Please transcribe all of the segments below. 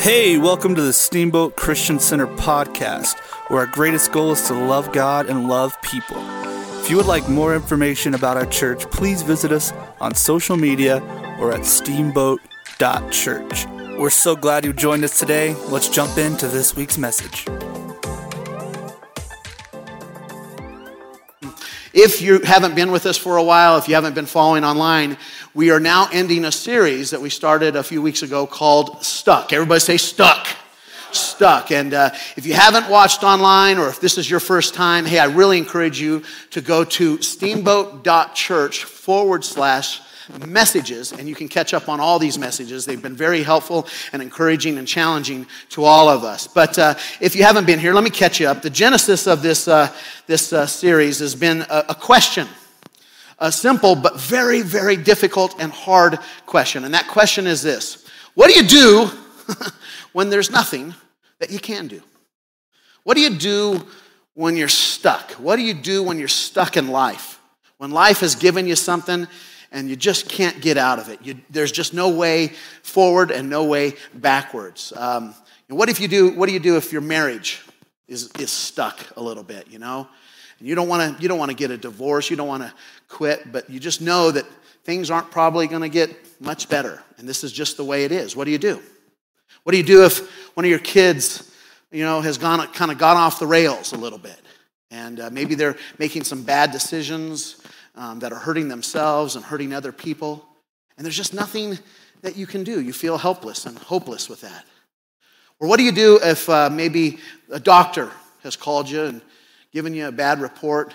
Hey, welcome to the Steamboat Christian Center podcast, where our greatest goal is to love God and love people. If you would like more information about our church, please visit us on social media or at steamboat.church. We're so glad you joined us today. Let's jump into this week's message. If you haven't been with us for a while, if you haven't been following online, we are now ending a series that we started a few weeks ago called Stuck. Everybody say Stuck. Stuck. And uh, if you haven't watched online or if this is your first time, hey, I really encourage you to go to steamboat.church forward slash messages, and you can catch up on all these messages. They've been very helpful and encouraging and challenging to all of us. But uh, if you haven't been here, let me catch you up. The genesis of this, uh, this uh, series has been a, a question. A simple but very, very difficult and hard question. And that question is this What do you do when there's nothing that you can do? What do you do when you're stuck? What do you do when you're stuck in life? When life has given you something and you just can't get out of it. You, there's just no way forward and no way backwards. Um, what if you do? What do you do if your marriage is, is stuck a little bit? You know, and you don't want to you don't want to get a divorce. You don't want to quit, but you just know that things aren't probably going to get much better, and this is just the way it is. What do you do? What do you do if one of your kids, you know, has gone kind of gone off the rails a little bit, and uh, maybe they're making some bad decisions um, that are hurting themselves and hurting other people. And there's just nothing that you can do. You feel helpless and hopeless with that. Or what do you do if uh, maybe a doctor has called you and given you a bad report?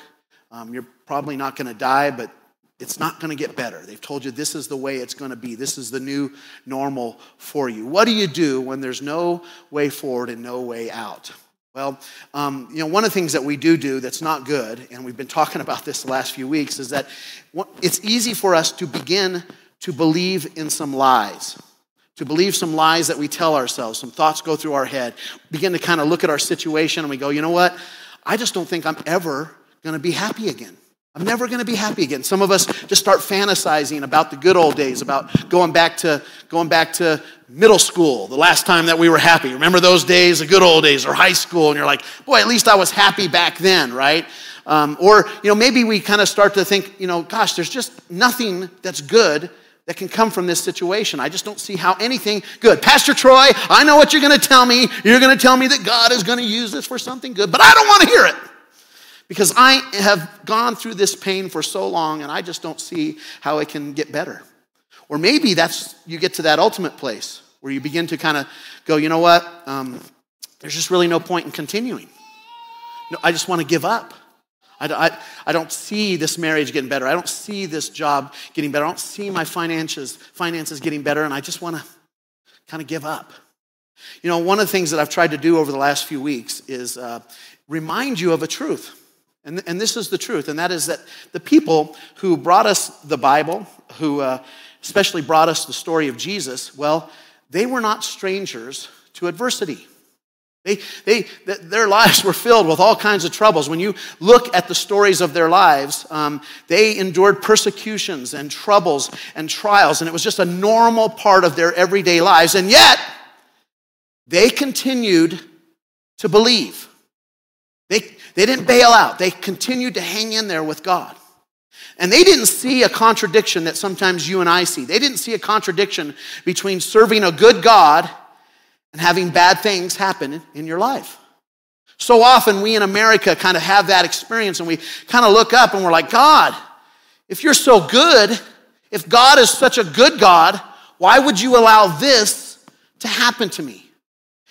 Um, you're probably not going to die, but it's not going to get better. They've told you this is the way it's going to be. This is the new normal for you. What do you do when there's no way forward and no way out? Well, um, you know, one of the things that we do do that's not good, and we've been talking about this the last few weeks, is that it's easy for us to begin to believe in some lies, to believe some lies that we tell ourselves, some thoughts go through our head, begin to kind of look at our situation, and we go, you know what? I just don't think I'm ever going to be happy again. I'm never going to be happy again. Some of us just start fantasizing about the good old days, about going back to going back to middle school, the last time that we were happy. Remember those days, the good old days, or high school, and you're like, boy, at least I was happy back then, right? Um, or you know, maybe we kind of start to think, you know, gosh, there's just nothing that's good that can come from this situation. I just don't see how anything good. Pastor Troy, I know what you're going to tell me. You're going to tell me that God is going to use this for something good, but I don't want to hear it because I have gone through this pain for so long and I just don't see how it can get better. Or maybe that's you get to that ultimate place where you begin to kind of go, you know what? Um, there's just really no point in continuing. No, I just want to give up. I, I, I don't see this marriage getting better. I don't see this job getting better. I don't see my finances, finances getting better, and I just want to kind of give up. You know, one of the things that I've tried to do over the last few weeks is uh, remind you of a truth. And, and this is the truth, and that is that the people who brought us the Bible, who uh, especially brought us the story of Jesus, well, they were not strangers to adversity. They, they, their lives were filled with all kinds of troubles. When you look at the stories of their lives, um, they endured persecutions and troubles and trials, and it was just a normal part of their everyday lives. And yet, they continued to believe. They, they didn't bail out, they continued to hang in there with God. And they didn't see a contradiction that sometimes you and I see. They didn't see a contradiction between serving a good God and having bad things happen in your life. So often we in America kind of have that experience and we kind of look up and we're like, God, if you're so good, if God is such a good God, why would you allow this to happen to me?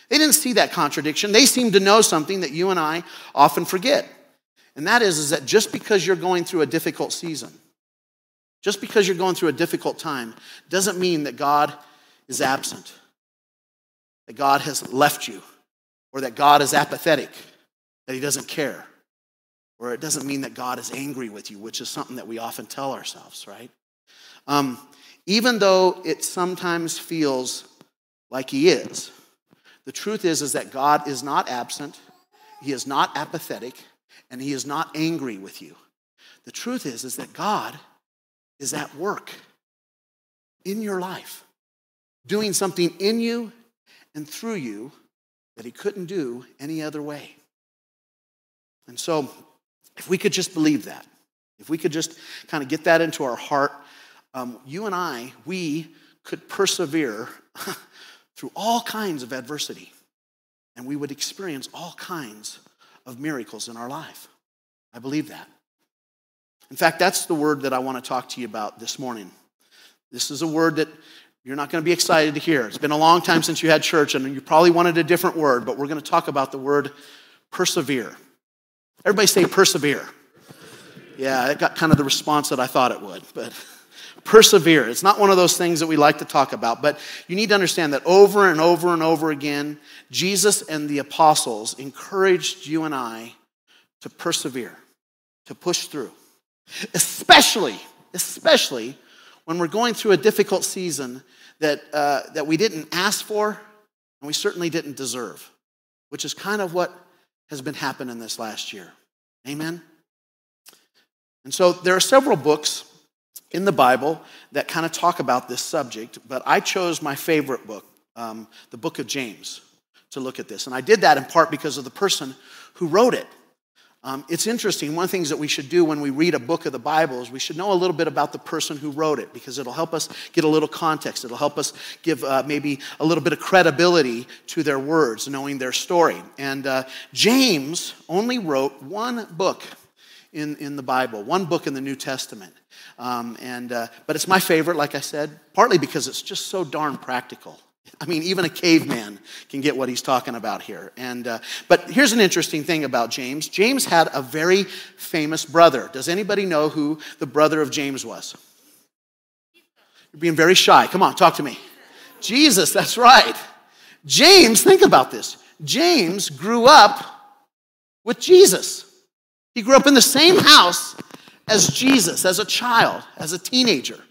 They didn't see that contradiction. They seemed to know something that you and I often forget. And that is, is that just because you're going through a difficult season, just because you're going through a difficult time, doesn't mean that God is absent, that God has left you, or that God is apathetic, that He doesn't care. Or it doesn't mean that God is angry with you, which is something that we often tell ourselves, right? Um, even though it sometimes feels like He is, the truth is, is that God is not absent, He is not apathetic, and He is not angry with you. The truth is, is that God is at work in your life, doing something in you and through you that he couldn't do any other way. And so, if we could just believe that, if we could just kind of get that into our heart, um, you and I, we could persevere through all kinds of adversity, and we would experience all kinds of miracles in our life. I believe that. In fact, that's the word that I want to talk to you about this morning. This is a word that you're not going to be excited to hear. It's been a long time since you had church, and you probably wanted a different word, but we're going to talk about the word persevere. Everybody say persevere. Yeah, it got kind of the response that I thought it would, but persevere. It's not one of those things that we like to talk about, but you need to understand that over and over and over again, Jesus and the apostles encouraged you and I to persevere, to push through. Especially, especially when we're going through a difficult season that, uh, that we didn't ask for and we certainly didn't deserve, which is kind of what has been happening this last year. Amen? And so there are several books in the Bible that kind of talk about this subject, but I chose my favorite book, um, the book of James, to look at this. And I did that in part because of the person who wrote it. Um, it's interesting. One of the things that we should do when we read a book of the Bible is we should know a little bit about the person who wrote it because it'll help us get a little context. It'll help us give uh, maybe a little bit of credibility to their words, knowing their story. And uh, James only wrote one book in, in the Bible, one book in the New Testament. Um, and, uh, but it's my favorite, like I said, partly because it's just so darn practical. I mean, even a caveman can get what he's talking about here. And, uh, but here's an interesting thing about James James had a very famous brother. Does anybody know who the brother of James was? You're being very shy. Come on, talk to me. Jesus, that's right. James, think about this. James grew up with Jesus. He grew up in the same house as Jesus, as a child, as a teenager.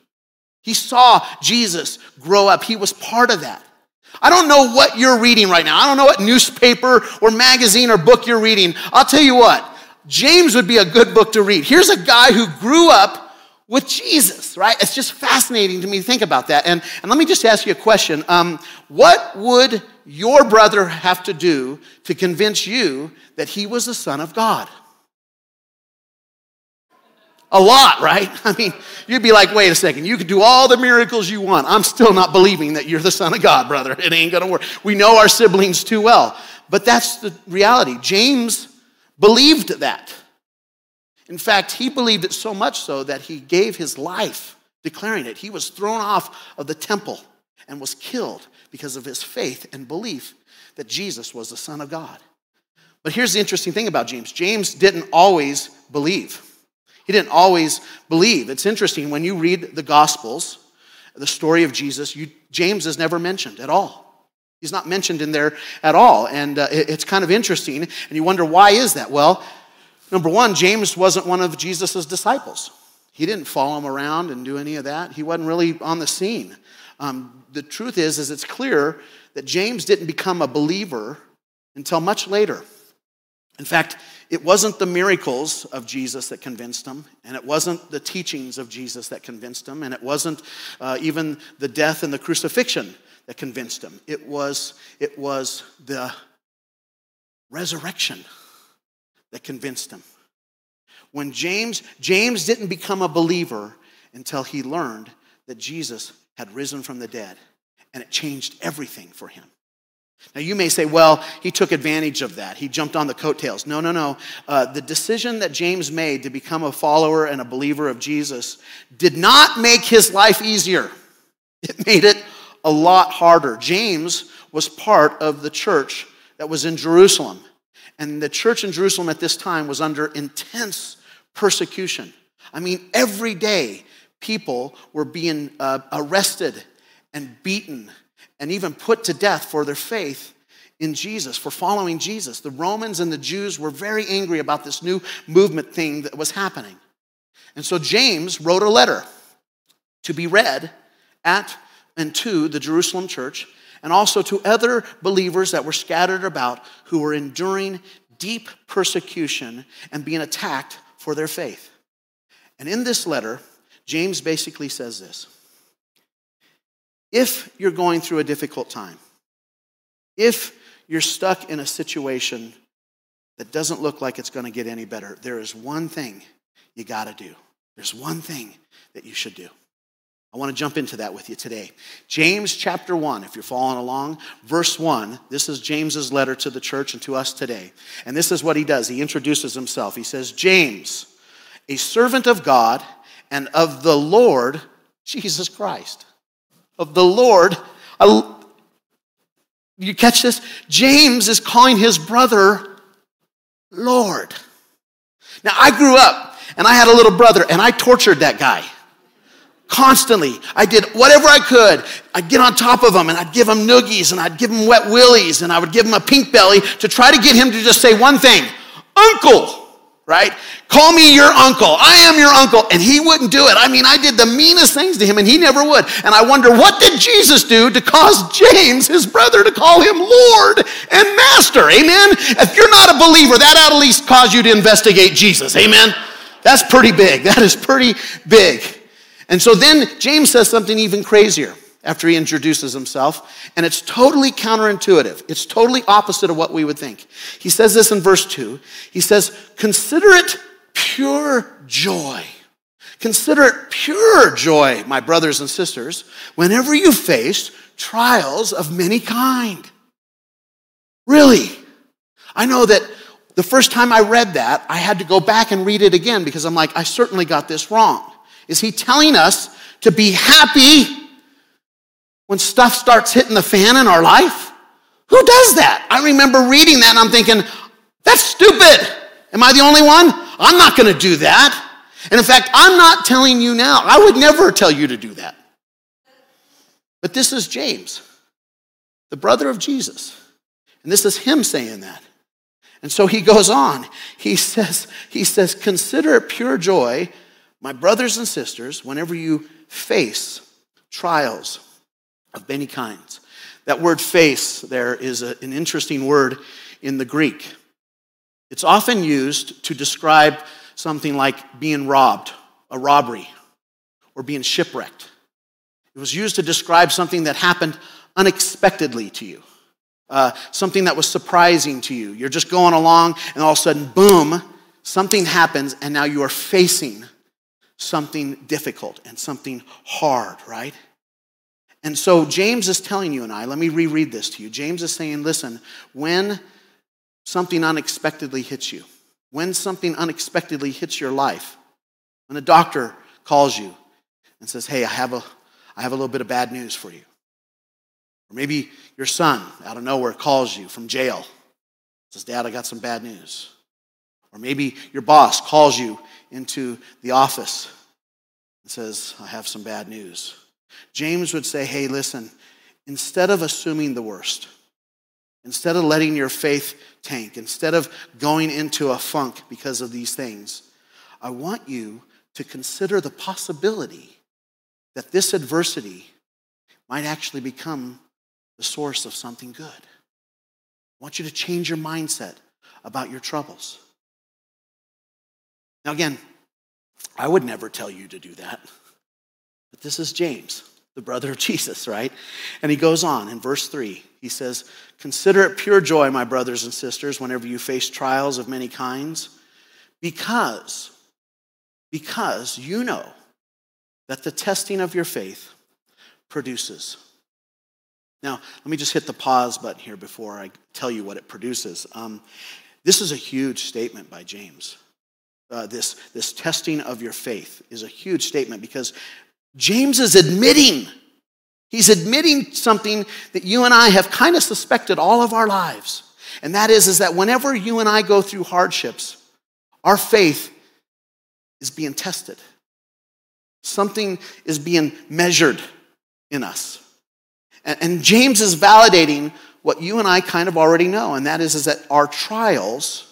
He saw Jesus grow up. He was part of that. I don't know what you're reading right now. I don't know what newspaper or magazine or book you're reading. I'll tell you what, James would be a good book to read. Here's a guy who grew up with Jesus, right? It's just fascinating to me to think about that. And, and let me just ask you a question. Um, what would your brother have to do to convince you that he was the Son of God? A lot, right? I mean, you'd be like, wait a second, you could do all the miracles you want. I'm still not believing that you're the Son of God, brother. It ain't gonna work. We know our siblings too well. But that's the reality. James believed that. In fact, he believed it so much so that he gave his life declaring it. He was thrown off of the temple and was killed because of his faith and belief that Jesus was the Son of God. But here's the interesting thing about James James didn't always believe. He didn't always believe. It's interesting when you read the Gospels, the story of Jesus, you, James is never mentioned at all. He's not mentioned in there at all. And uh, it, it's kind of interesting. And you wonder, why is that? Well, number one, James wasn't one of Jesus' disciples. He didn't follow him around and do any of that. He wasn't really on the scene. Um, the truth is, is it's clear that James didn't become a believer until much later. In fact, it wasn't the miracles of Jesus that convinced him, and it wasn't the teachings of Jesus that convinced him, and it wasn't uh, even the death and the crucifixion that convinced him. It was, it was the resurrection that convinced him. When James, James didn't become a believer until he learned that Jesus had risen from the dead, and it changed everything for him. Now, you may say, well, he took advantage of that. He jumped on the coattails. No, no, no. Uh, the decision that James made to become a follower and a believer of Jesus did not make his life easier, it made it a lot harder. James was part of the church that was in Jerusalem. And the church in Jerusalem at this time was under intense persecution. I mean, every day people were being uh, arrested and beaten and even put to death for their faith in Jesus, for following Jesus. The Romans and the Jews were very angry about this new movement thing that was happening. And so James wrote a letter to be read at and to the Jerusalem church and also to other believers that were scattered about who were enduring deep persecution and being attacked for their faith. And in this letter, James basically says this if you're going through a difficult time, If you're stuck in a situation that doesn't look like it's going to get any better, there is one thing you got to do. There's one thing that you should do. I want to jump into that with you today. James chapter 1, if you're following along, verse 1, this is James's letter to the church and to us today. And this is what he does. He introduces himself. He says, James, a servant of God and of the Lord Jesus Christ. Of the Lord. You catch this? James is calling his brother Lord. Now, I grew up and I had a little brother and I tortured that guy constantly. I did whatever I could. I'd get on top of him and I'd give him noogies and I'd give him wet willies and I would give him a pink belly to try to get him to just say one thing Uncle right? Call me your uncle. I am your uncle. And he wouldn't do it. I mean, I did the meanest things to him and he never would. And I wonder, what did Jesus do to cause James, his brother, to call him Lord and Master? Amen? If you're not a believer, that at least cause you to investigate Jesus. Amen? That's pretty big. That is pretty big. And so then James says something even crazier after he introduces himself, and it's totally counterintuitive. It's totally opposite of what we would think. He says this in verse 2. He says, Consider it pure joy. Consider it pure joy, my brothers and sisters, whenever you face trials of many kind. Really? I know that the first time I read that, I had to go back and read it again because I'm like, I certainly got this wrong. Is he telling us to be happy when stuff starts hitting the fan in our life? Who does that? I remember reading that and I'm thinking, that's stupid. Am I the only one? I'm not going to do that. And in fact, I'm not telling you now. I would never tell you to do that. But this is James, the brother of Jesus. And this is him saying that. And so he goes on. He says, he says, consider it pure joy, my brothers and sisters, whenever you face trials of many kinds. That word face there is a, an interesting word in the Greek. It's often used to describe something like being robbed, a robbery, or being shipwrecked. It was used to describe something that happened unexpectedly to you, uh, something that was surprising to you. You're just going along, and all of a sudden, boom, something happens, and now you are facing something difficult and something hard, right? And so James is telling you and I, let me reread this to you. James is saying, listen, when something unexpectedly hits you, when something unexpectedly hits your life, when a doctor calls you and says, hey, I have a, I have a little bit of bad news for you. Or maybe your son out of nowhere calls you from jail, says, Dad, I got some bad news. Or maybe your boss calls you into the office and says, I have some bad news. James would say, hey, listen, instead of assuming the worst, instead of letting your faith tank, instead of going into a funk because of these things, I want you to consider the possibility that this adversity might actually become the source of something good. I want you to change your mindset about your troubles. Now, again, I would never tell you to do that, but this is James the brother of Jesus, right? And he goes on in verse 3. He says, Consider it pure joy, my brothers and sisters, whenever you face trials of many kinds, because, because you know that the testing of your faith produces. Now, let me just hit the pause button here before I tell you what it produces. Um, this is a huge statement by James. Uh, this, this testing of your faith is a huge statement because James is admitting, he's admitting something that you and I have kind of suspected all of our lives. And that is, is that whenever you and I go through hardships, our faith is being tested. Something is being measured in us. And, and James is validating what you and I kind of already know, and that is, is that our trials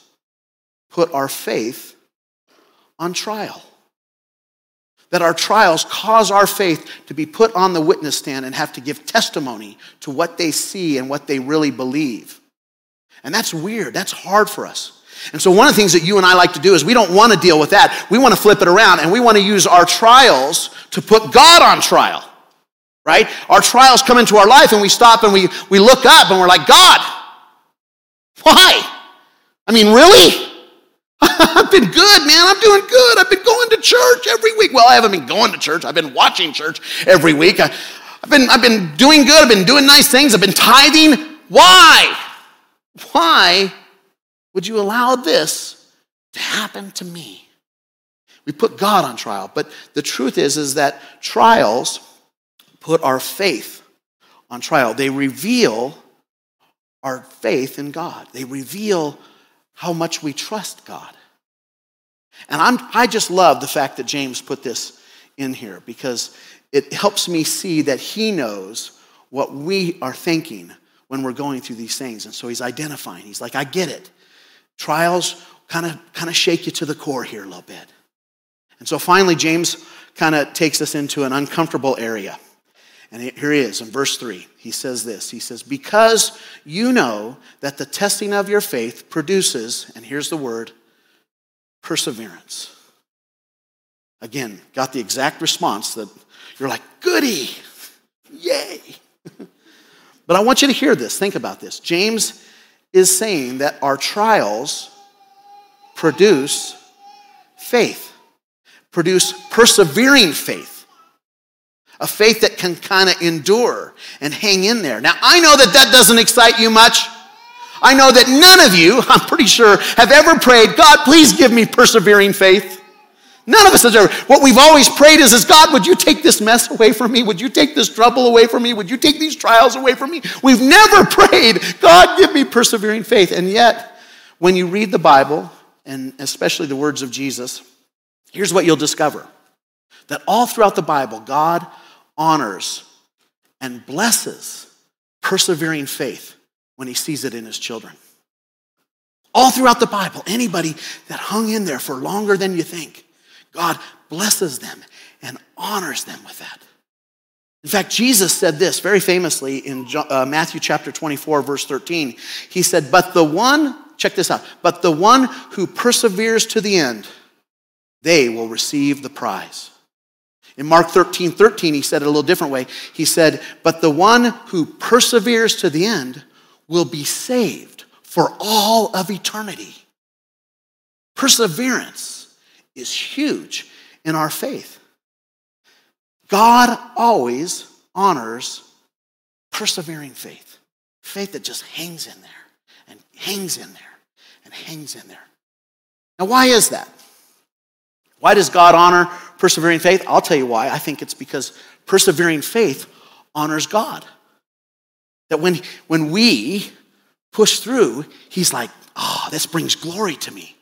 put our faith on trial that our trials cause our faith to be put on the witness stand and have to give testimony to what they see and what they really believe. And that's weird. That's hard for us. And so, one of the things that you and I like to do is we don't want to deal with that. We want to flip it around and we want to use our trials to put God on trial. right? Our trials come into our life and we stop and we, we look up and we're like, God, why? I mean, really? I've been good, man. I'm doing good. I've been going to church every week. Well, I haven't been going to church. I've been watching church every week. I, have been, I've been doing good. I've been doing nice things. I've been tithing. Why? Why would you allow this to happen to me? We put God on trial. But the truth is, is that trials put our faith on trial. They reveal our faith in God. They reveal how much we trust God. And I'm, I just love the fact that James put this in here because it helps me see that he knows what we are thinking when we're going through these things. And so he's identifying. He's like, I get it. Trials kind of kind of shake you to the core here a little bit. And so finally, James kind of takes us into an uncomfortable area. And here he is in verse 3. He says this He says, Because you know that the testing of your faith produces, and here's the word, perseverance. Again, got the exact response that you're like, goody, yay. but I want you to hear this. Think about this. James is saying that our trials produce faith, produce persevering faith, a faith that can kind of endure and hang in there. Now, I know that that doesn't excite you much. I know that none of you, I'm pretty sure, have ever prayed, God, please give me persevering faith. None of us has ever. What we've always prayed is, is God, would you take this mess away from me? Would you take this trouble away from me? Would you take these trials away from me? We've never prayed, God, give me persevering faith. And yet, when you read the Bible, and especially the words of Jesus, here's what you'll discover that all throughout the Bible, God honors and blesses persevering faith when he sees it in his children. All throughout the Bible, anybody that hung in there for longer than you think, God blesses them and honors them with that. In fact, Jesus said this very famously in uh, Matthew chapter 24, verse 13. He said, But the one, check this out, but the one who perseveres to the end, they will receive the prize. In Mark 13, 13, he said it a little different way. He said, But the one who perseveres to the end will be saved for all of eternity. Perseverance is huge in our faith. God always honors persevering faith, faith that just hangs in there and hangs in there and hangs in there. Now, why is that? Why does God honor persevering faith? I'll tell you why. I think it's because persevering faith honors God. That when, when we push through, he's like, oh, this brings glory to me.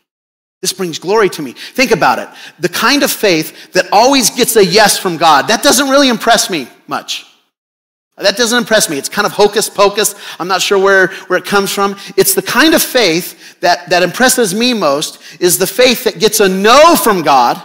This brings glory to me. Think about it. The kind of faith that always gets a yes from God, that doesn't really impress me much. That doesn't impress me. It's kind of hocus pocus. I'm not sure where, where it comes from. It's the kind of faith that, that impresses me most is the faith that gets a no from God,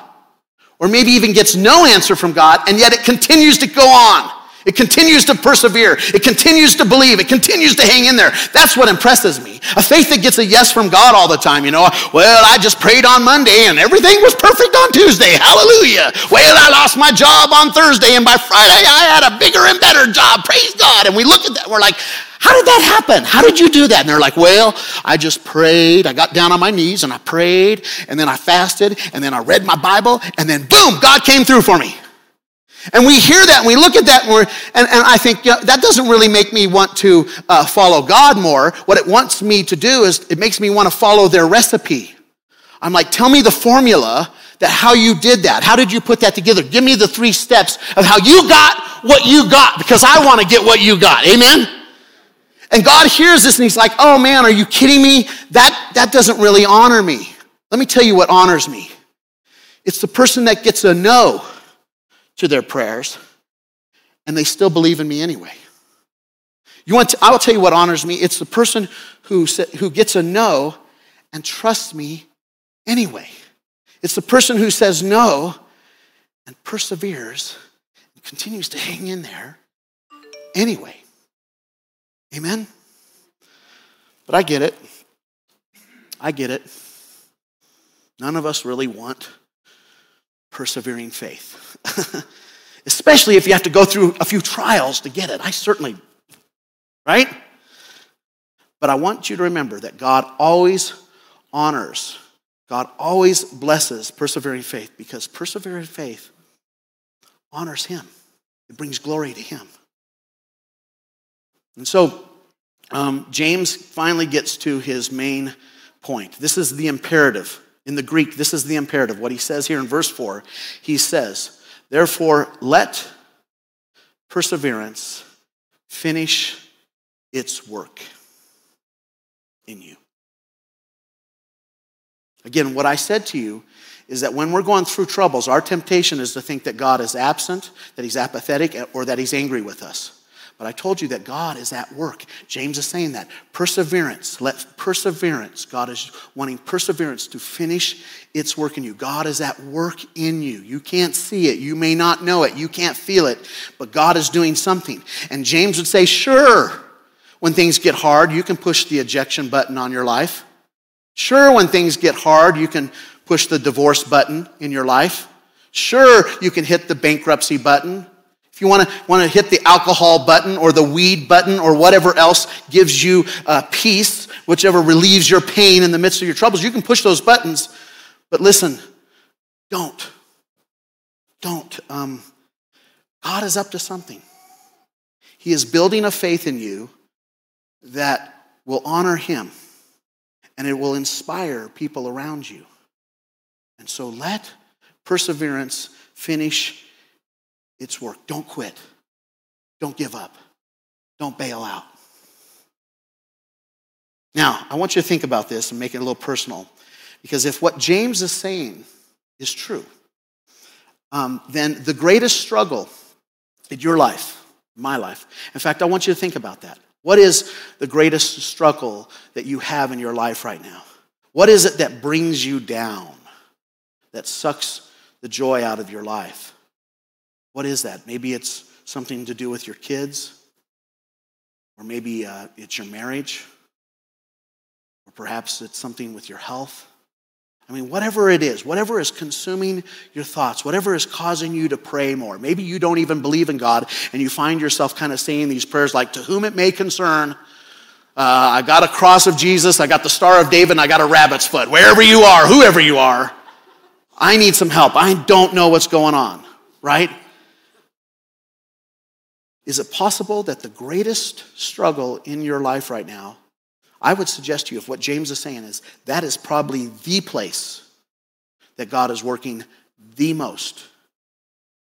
or maybe even gets no answer from God, and yet it continues to go on. It continues to persevere. It continues to believe. It continues to hang in there. That's what impresses me. A faith that gets a yes from God all the time, you know. Well, I just prayed on Monday and everything was perfect on Tuesday. Hallelujah. Well, I lost my job on Thursday and by Friday I had a bigger and better job. Praise God. And we look at that we're like, how did that happen? How did you do that? And they're like, well, I just prayed. I got down on my knees and I prayed and then I fasted and then I read my Bible and then boom, God came through for me. And we hear that and we look at that and, and, and I think you know, that doesn't really make me want to uh, follow God more. What it wants me to do is it makes me want to follow their recipe. I'm like, tell me the formula that how you did that. How did you put that together? Give me the three steps of how you got what you got because I want to get what you got. Amen? And God hears this and he's like, oh man, are you kidding me? That, that doesn't really honor me. Let me tell you what honors me. It's the person that gets a no to their prayers, and they still believe in me anyway. You want to, I will tell you what honors me. It's the person who, who gets a no and trusts me anyway. It's the person who says no and perseveres and continues to hang in there anyway. Amen? But I get it. I get it. None of us really want persevering faith. especially if you have to go through a few trials to get it. I certainly, right? But I want you to remember that God always honors, God always blesses persevering faith because persevering faith honors Him, it brings glory to Him. And so, um, James finally gets to his main point. This is the imperative. In the Greek, this is the imperative. What he says here in verse 4, he says, Therefore, let perseverance finish its work in you. Again, what I said to you is that when we're going through troubles, our temptation is to think that God is absent, that he's apathetic, or that he's angry with us. But I told you that God is at work. James is saying that. Perseverance. Let perseverance. God is wanting perseverance to finish its work in you. God is at work in you. You can't see it. You may not know it. You can't feel it. But God is doing something. And James would say, sure, when things get hard, you can push the ejection button on your life. Sure, when things get hard, you can push the divorce button in your life. Sure, you can hit the bankruptcy button. You want to, want to hit the alcohol button or the weed button or whatever else gives you uh, peace, whichever relieves your pain in the midst of your troubles, you can push those buttons. But listen, don't. Don't. Um, God is up to something. He is building a faith in you that will honor Him and it will inspire people around you. And so let perseverance finish its work. Don't quit. Don't give up. Don't bail out. Now, I want you to think about this and make it a little personal. Because if what James is saying is true, um, then the greatest struggle in your life, my life, in fact, I want you to think about that. What is the greatest struggle that you have in your life right now? What is it that brings you down, that sucks the joy out of your life? What is that? Maybe it's something to do with your kids, or maybe uh, it's your marriage, or perhaps it's something with your health. I mean, whatever it is, whatever is consuming your thoughts, whatever is causing you to pray more. Maybe you don't even believe in God and you find yourself kind of saying these prayers like, To whom it may concern, uh, I got a cross of Jesus, I got the Star of David, I got a rabbit's foot. Wherever you are, whoever you are, I need some help. I don't know what's going on, right? Is it possible that the greatest struggle in your life right now, I would suggest to you, if what James is saying is that is probably the place that God is working the most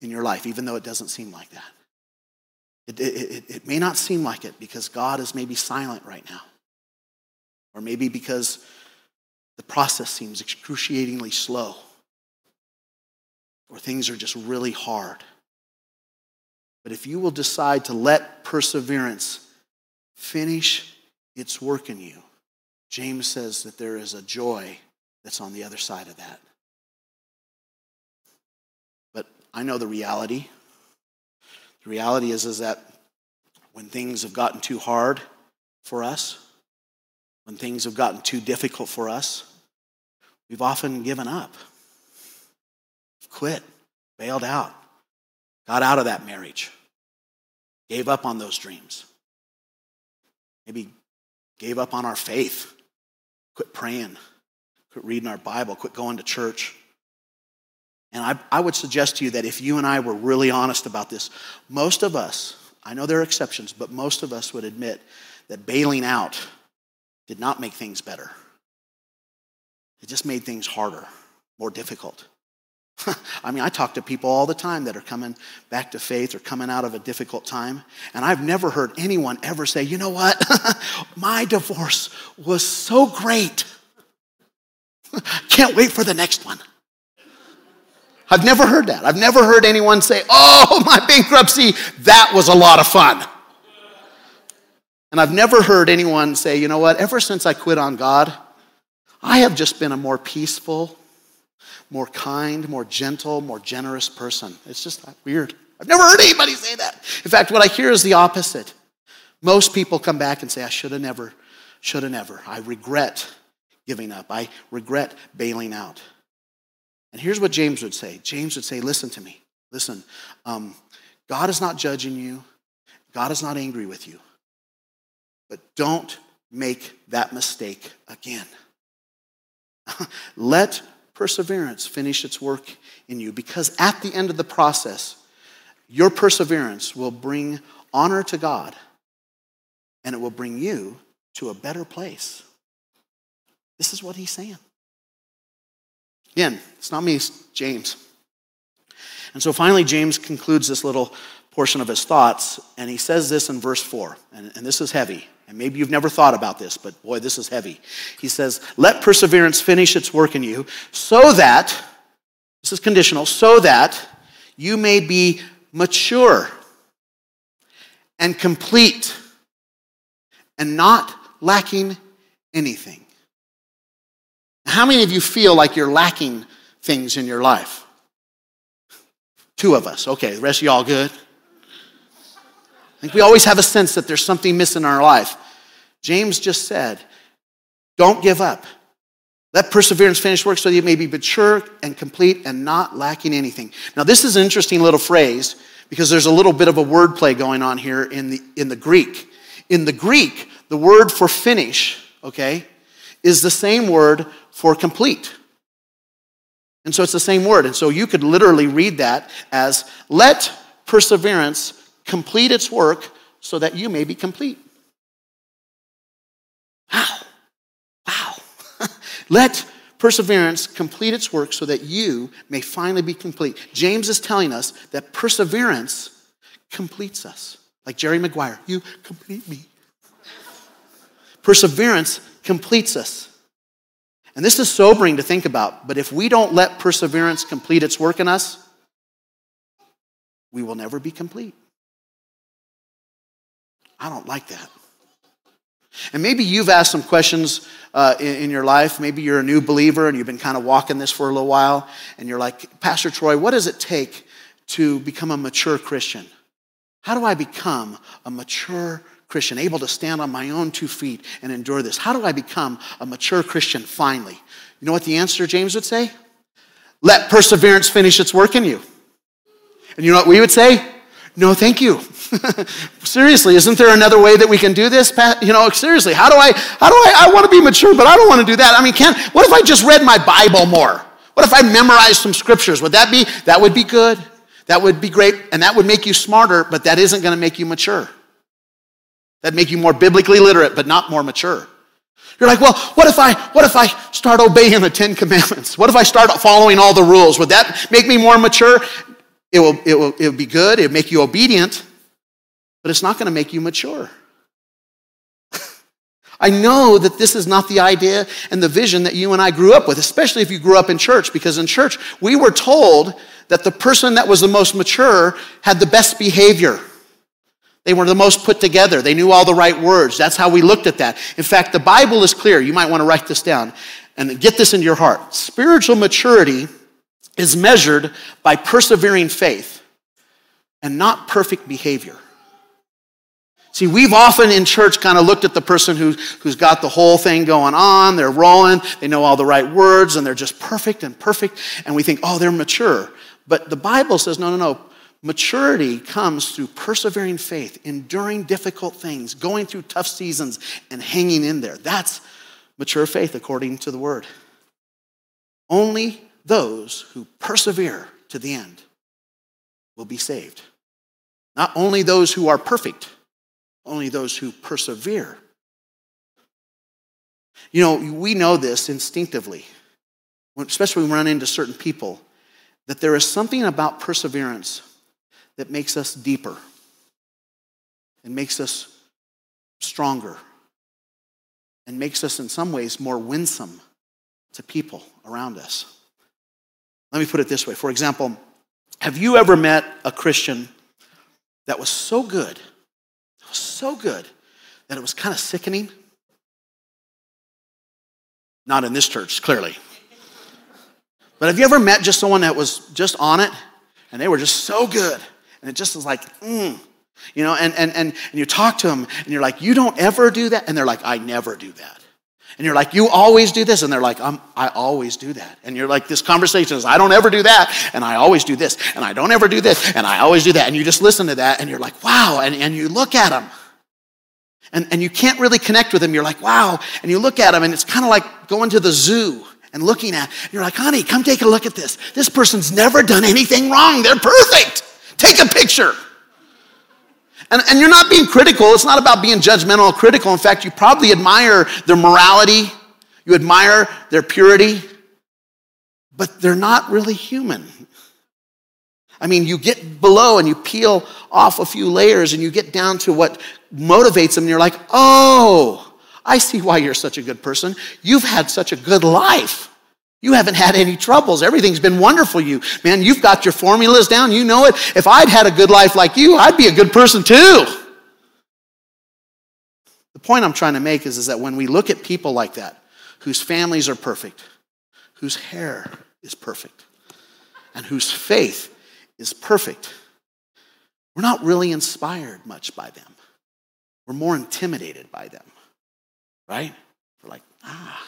in your life, even though it doesn't seem like that. It, it, it, may not seem like it because God is maybe silent right now, or maybe because the process seems excruciatingly slow, or things are just really hard. But if you will decide to let perseverance finish its work in you, James says that there is a joy that's on the other side of that. But I know the reality. The reality is, is that when things have gotten too hard for us, when things have gotten too difficult for us, we've often given up, quit, bailed out got out of that marriage, gave up on those dreams, maybe gave up on our faith, quit praying, quit reading our Bible, quit going to church. And I, I would suggest to you that if you and I were really honest about this, most of us, I know there are exceptions, but most of us would admit that bailing out did not make things better. It just made things harder, more difficult. I mean, I talk to people all the time that are coming back to faith or coming out of a difficult time, and I've never heard anyone ever say, you know what? My divorce was so great. Can't wait for the next one. I've never heard that. I've never heard anyone say, oh, my bankruptcy, that was a lot of fun. And I've never heard anyone say, you know what, ever since I quit on God, I have just been a more peaceful, more kind, more gentle, more generous person. It's just weird. I've never heard anybody say that. In fact, what I hear is the opposite. Most people come back and say, I should have never, should have never. I regret giving up. I regret bailing out. And here's what James would say James would say, Listen to me. Listen, um, God is not judging you, God is not angry with you. But don't make that mistake again. Let perseverance finish its work in you because at the end of the process, your perseverance will bring honor to God and it will bring you to a better place. This is what he's saying. Again, it's not me, it's James. And so finally, James concludes this little portion of his thoughts, and he says this in verse 4, and, and this is heavy. And maybe you've never thought about this, but boy, this is heavy. He says, Let perseverance finish its work in you, so that, this is conditional, so that you may be mature and complete and not lacking anything. How many of you feel like you're lacking things in your life? Two of us. Okay, the rest of y'all good? Think we always have a sense that there's something missing in our life. James just said, don't give up. Let perseverance finish work so that you may be mature and complete and not lacking anything. Now, this is an interesting little phrase because there's a little bit of a wordplay going on here in the, in the Greek. In the Greek, the word for finish, okay, is the same word for complete. And so it's the same word. And so you could literally read that as let perseverance complete its work so that you may be complete. Wow. Wow. let perseverance complete its work so that you may finally be complete. James is telling us that perseverance completes us. Like Jerry Maguire, you complete me. Perseverance completes us. And this is sobering to think about, but if we don't let perseverance complete its work in us, we will never be complete. I don't like that. And maybe you've asked some questions uh, in, in, your life. Maybe you're a new believer and you've been kind of walking this for a little while, and you're like, Pastor Troy, what does it take to become a mature Christian? How do I become a mature Christian, able to stand on my own two feet and endure this? How do I become a mature Christian finally? You know what the answer James would say? Let perseverance finish its work in you. And you know what we would say? No, thank you. seriously, isn't there another way that we can do this? You know, seriously, how do I, how do I, I want to be mature, but I don't want to do that. I mean, can, what if I just read my Bible more? What if I memorized some scriptures? Would that be, that would be good. That would be great, and that would make you smarter, but that isn't going to make you mature. That make you more biblically literate, but not more mature. You're like, well, what if I what if I start obeying the Ten Commandments? What if I start following all the rules? Would that make me more mature? It will, it will, it will be good, it will make you obedient, but it's not going to make you mature. I know that this is not the idea and the vision that you and I grew up with, especially if you grew up in church, because in church we were told that the person that was the most mature had the best behavior. They were the most put together. They knew all the right words. That's how we looked at that. In fact, the Bible is clear. You might want to write this down and get this into your heart. Spiritual maturity is measured by persevering faith and not perfect behavior. See, we've often in church kind of looked at the person who, who's got the whole thing going on, they're rolling, they know all the right words, and they're just perfect and perfect, and we think, oh, they're mature. But the Bible says, no, no, no. Maturity comes through persevering faith, enduring difficult things, going through tough seasons, and hanging in there. That's mature faith according to the word. Only those who persevere to the end will be saved. Not only those who are perfect, only those who persevere. You know, we know this instinctively, especially when we run into certain people, that there is something about perseverance that makes us deeper and makes us stronger and makes us, in some ways, more winsome to people around us. Let me put it this way. For example, have you ever met a Christian that was so good, was so good, that it was kind of sickening? Not in this church, clearly. But have you ever met just someone that was just on it and they were just so good? And it just was like, mm. You know, and, and, and, and you talk to them and you're like, you don't ever do that? And they're like, I never do that. And you're like, you always do this. And they're like, um, I always do that. And you're like, this conversation is, I don't ever do that. And I always do this. And I don't ever do this. And I always do that. And you just listen to that and you're like, wow. And, and you look at them. And, and you can't really connect with them. You're like, wow. And you look at them and it's kind of like going to the zoo and looking at. And you're like, honey, come take a look at this. This person's never done anything wrong. They're perfect. Take a picture. And, and you're not being critical. It's not about being judgmental or critical. In fact, you probably admire their morality, you admire their purity, but they're not really human. I mean, you get below and you peel off a few layers and you get down to what motivates them, and you're like, oh, I see why you're such a good person. You've had such a good life. You haven't had any troubles. Everything's been wonderful you. Man, you've got your formulas down. You know it. If I'd had a good life like you, I'd be a good person too. The point I'm trying to make is, is that when we look at people like that, whose families are perfect, whose hair is perfect, and whose faith is perfect, we're not really inspired much by them. We're more intimidated by them, right? We're like, ah.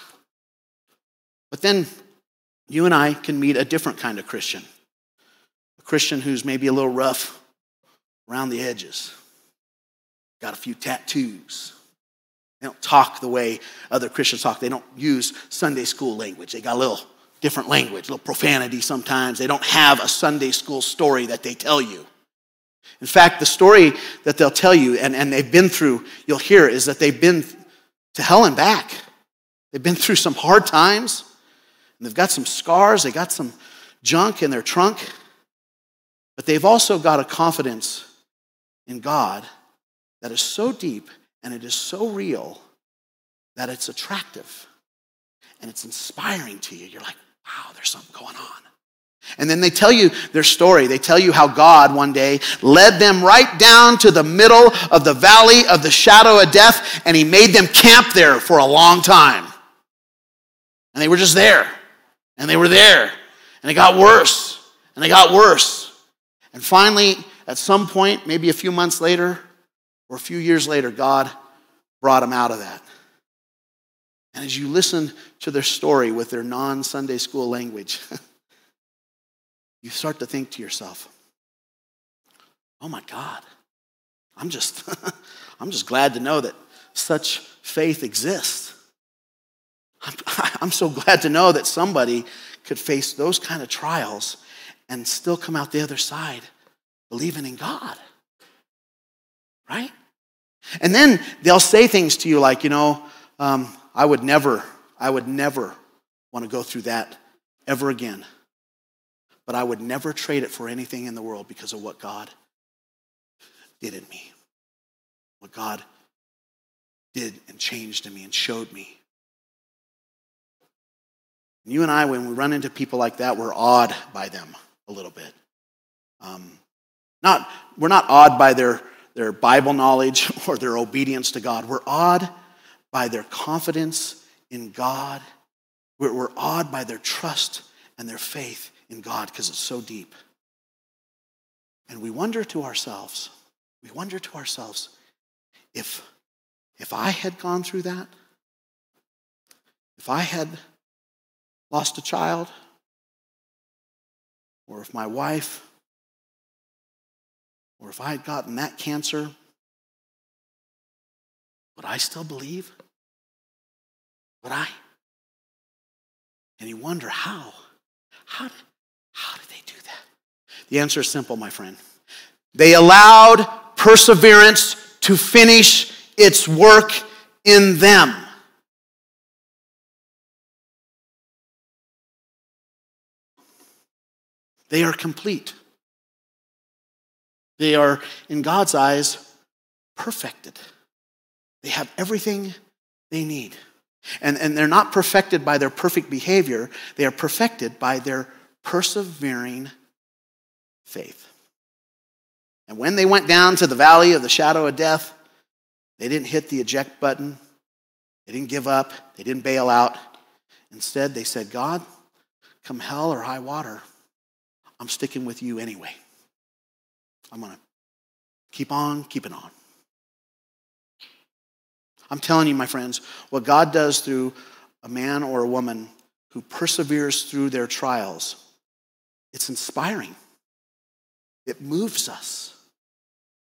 But then you and I can meet a different kind of Christian. A Christian who's maybe a little rough around the edges, got a few tattoos. They don't talk the way other Christians talk. They don't use Sunday school language. They got a little different language, a little profanity sometimes. They don't have a Sunday school story that they tell you. In fact, the story that they'll tell you and, and they've been through, you'll hear, is that they've been to hell and back. They've been through some hard times. And they've got some scars, they got some junk in their trunk, but they've also got a confidence in God that is so deep and it is so real that it's attractive and it's inspiring to you. You're like, wow, there's something going on. And then they tell you their story. They tell you how God one day led them right down to the middle of the valley of the shadow of death, and He made them camp there for a long time. And they were just there. And they were there. And it got worse. And it got worse. And finally, at some point, maybe a few months later or a few years later, God brought them out of that. And as you listen to their story with their non Sunday school language, you start to think to yourself, oh my God, I'm just, I'm just glad to know that such faith exists. I'm, I'm so glad to know that somebody could face those kind of trials and still come out the other side believing in God. Right? And then they'll say things to you like, you know, um, I would never, I would never want to go through that ever again. But I would never trade it for anything in the world because of what God did in me. What God did and changed in me and showed me. You and I, when we run into people like that, we're awed by them a little bit. Um, not, we're not awed by their, their Bible knowledge or their obedience to God. We're awed by their confidence in God. We're, we're awed by their trust and their faith in God because it's so deep. And we wonder to ourselves, we wonder to ourselves, if, if I had gone through that, if I had lost a child, or if my wife, or if I had gotten that cancer, would I still believe? Would I? And you wonder how. How did, how did they do that? The answer is simple, my friend. They allowed perseverance to finish its work in them. They are complete. They are, in God's eyes, perfected. They have everything they need. And, and they're not perfected by their perfect behavior, they are perfected by their persevering faith. And when they went down to the valley of the shadow of death, they didn't hit the eject button, they didn't give up, they didn't bail out. Instead, they said, God, come hell or high water, I'm sticking with you anyway. I'm going to keep on keeping on. I'm telling you, my friends, what God does through a man or a woman who perseveres through their trials, it's inspiring. It moves us.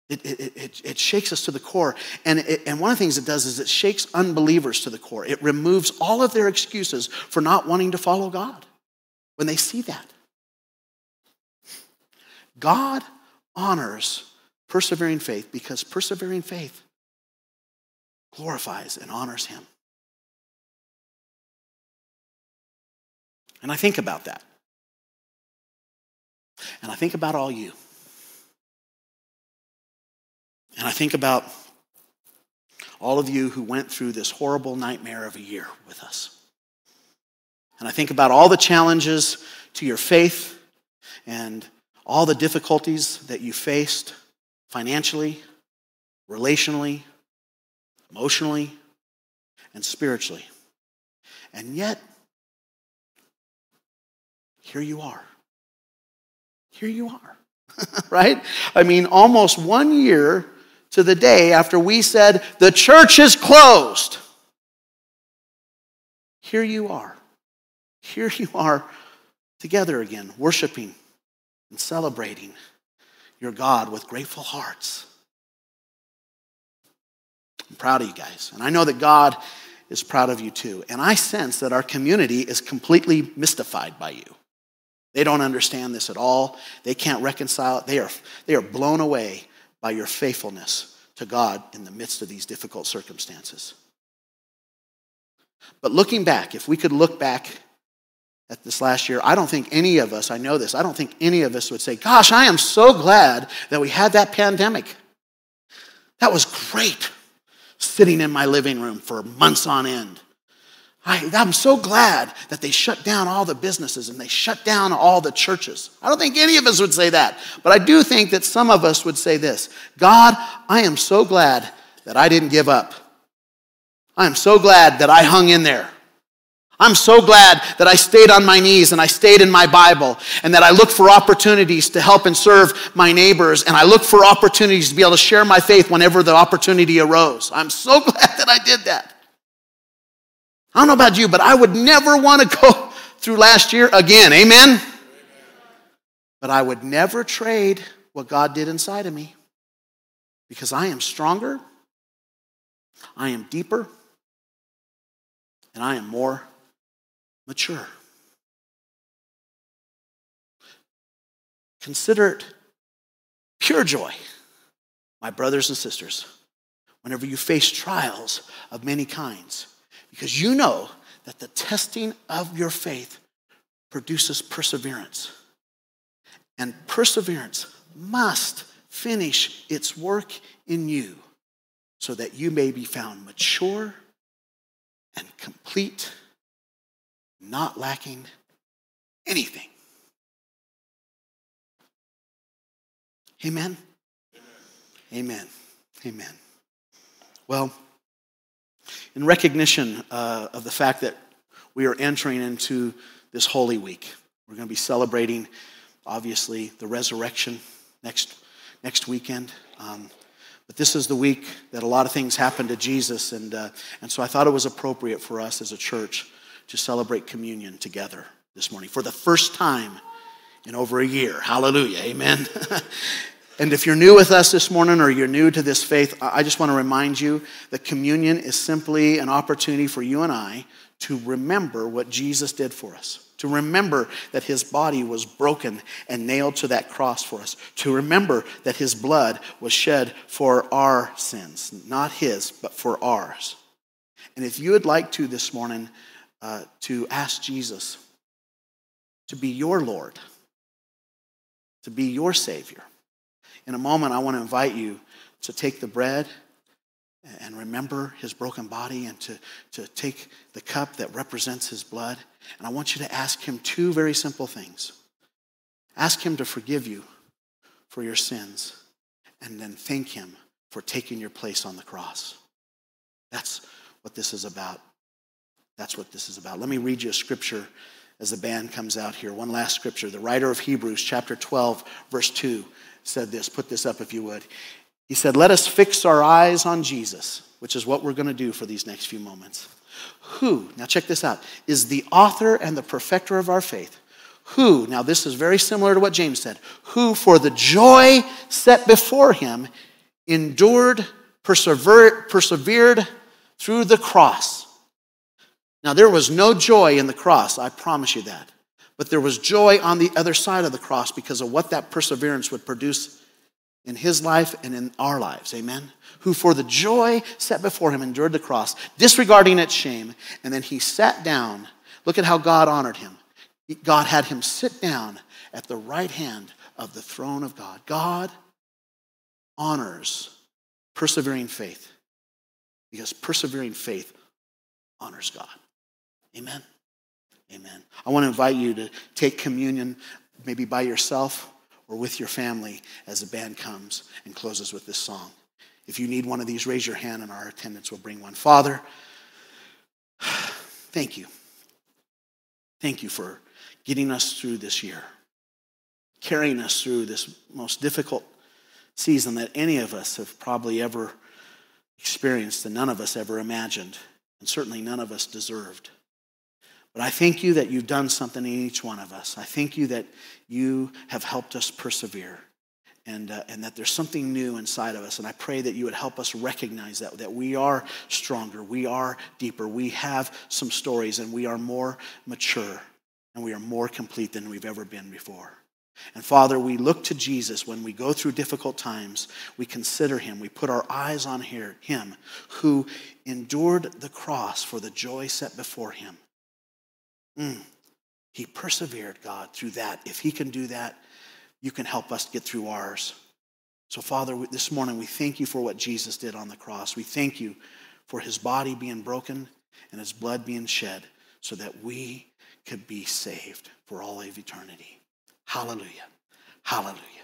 It, it, it, it, shakes us to the core. And, it, and one of the things it does is it shakes unbelievers to the core. It removes all of their excuses for not wanting to follow God when they see that. God honors persevering faith because persevering faith glorifies and honors Him. And I think about that. And I think about all you. And I think about all of you who went through this horrible nightmare of a year with us. And I think about all the challenges to your faith and all the difficulties that you faced financially, relationally, emotionally, and spiritually. And yet, here you are. Here you are. right? I mean, almost one year to the day after we said, the church is closed. Here you are. Here you are together again, worshiping and celebrating your God with grateful hearts. I'm proud of you guys. And I know that God is proud of you too. And I sense that our community is completely mystified by you. They don't understand this at all. They can't reconcile it. They are, they are blown away by your faithfulness to God in the midst of these difficult circumstances. But looking back, if we could look back at this last year, I don't think any of us, I know this, I don't think any of us would say, Gosh, I am so glad that we had that pandemic. That was great sitting in my living room for months on end. I, am so glad that they shut down all the businesses and they shut down all the churches. I don't think any of us would say that, but I do think that some of us would say this God, I am so glad that I didn't give up. I am so glad that I hung in there. I'm so glad that I stayed on my knees and I stayed in my Bible and that I looked for opportunities to help and serve my neighbors and I looked for opportunities to be able to share my faith whenever the opportunity arose. I'm so glad that I did that. I don't know about you, but I would never want to go through last year again. Amen? But I would never trade what God did inside of me because I am stronger, I am deeper, and I am more mature. Consider it pure joy, my brothers and sisters, whenever you face trials of many kinds because you know that the testing of your faith produces perseverance. And perseverance must finish its work in you so that you may be found mature and complete, not lacking anything. Amen? Amen. Amen. Well, in recognition uh, of the fact that we are entering into this Holy Week. We're going to be celebrating, obviously, the resurrection next, next weekend. Um, but this is the week that a lot of things happened to Jesus, and, uh, and so I thought it was appropriate for us as a church to celebrate communion together this morning for the first time in over a year. Hallelujah. Amen. And if you're new with us this morning or you're new to this faith, I just want to remind you that communion is simply an opportunity for you and I to remember what Jesus did for us, to remember that his body was broken and nailed to that cross for us, to remember that his blood was shed for our sins, not his, but for ours. And if you would like to this morning uh, to ask Jesus to be your Lord, to be your Savior, in a moment, I want to invite you to take the bread and remember his broken body and to, to take the cup that represents his blood. And I want you to ask him two very simple things. Ask him to forgive you for your sins, and then thank him for taking your place on the cross. That's what this is about. That's what this is about. Let me read you a scripture as the band comes out here. One last scripture. The writer of Hebrews, chapter 12, verse 2 said this. Put this up if you would. He said, Let us fix our eyes on Jesus, which is what we're going to do for these next few moments. Who, now check this out, is the author and the perfecter of our faith. Who, now this is very similar to what James said, who for the joy set before him endured, persevered, persevered through the cross. Now, there was no joy in the cross, I promise you that. But there was joy on the other side of the cross because of what that perseverance would produce in his life and in our lives. Amen? Who for the joy set before him endured the cross, disregarding its shame, and then he sat down. Look at how God honored him. God had him sit down at the right hand of the throne of God. God honors persevering faith because persevering faith honors God. Amen. Amen. I want to invite you to take communion maybe by yourself or with your family as the band comes and closes with this song. If you need one of these, raise your hand and our attendants will bring one. Father, thank you. Thank you for getting us through this year, carrying us through this most difficult season that any of us have probably ever experienced and none of us ever imagined, and certainly none of us deserved. But I thank you that you've done something in each one of us. I thank you that you have helped us persevere and, uh, and that there's something new inside of us. And I pray that you would help us recognize that, that we are stronger, we are deeper, we have some stories, and we are more mature, and we are more complete than we've ever been before. And Father, we look to Jesus when we go through difficult times. We consider him. We put our eyes on him who endured the cross for the joy set before him Mm. He persevered, God, through that. If He can do that, you can help us get through ours. So, Father, this morning we thank you for what Jesus did on the cross. We thank you for His body being broken and His blood being shed so that we could be saved for all of eternity. Hallelujah. Hallelujah.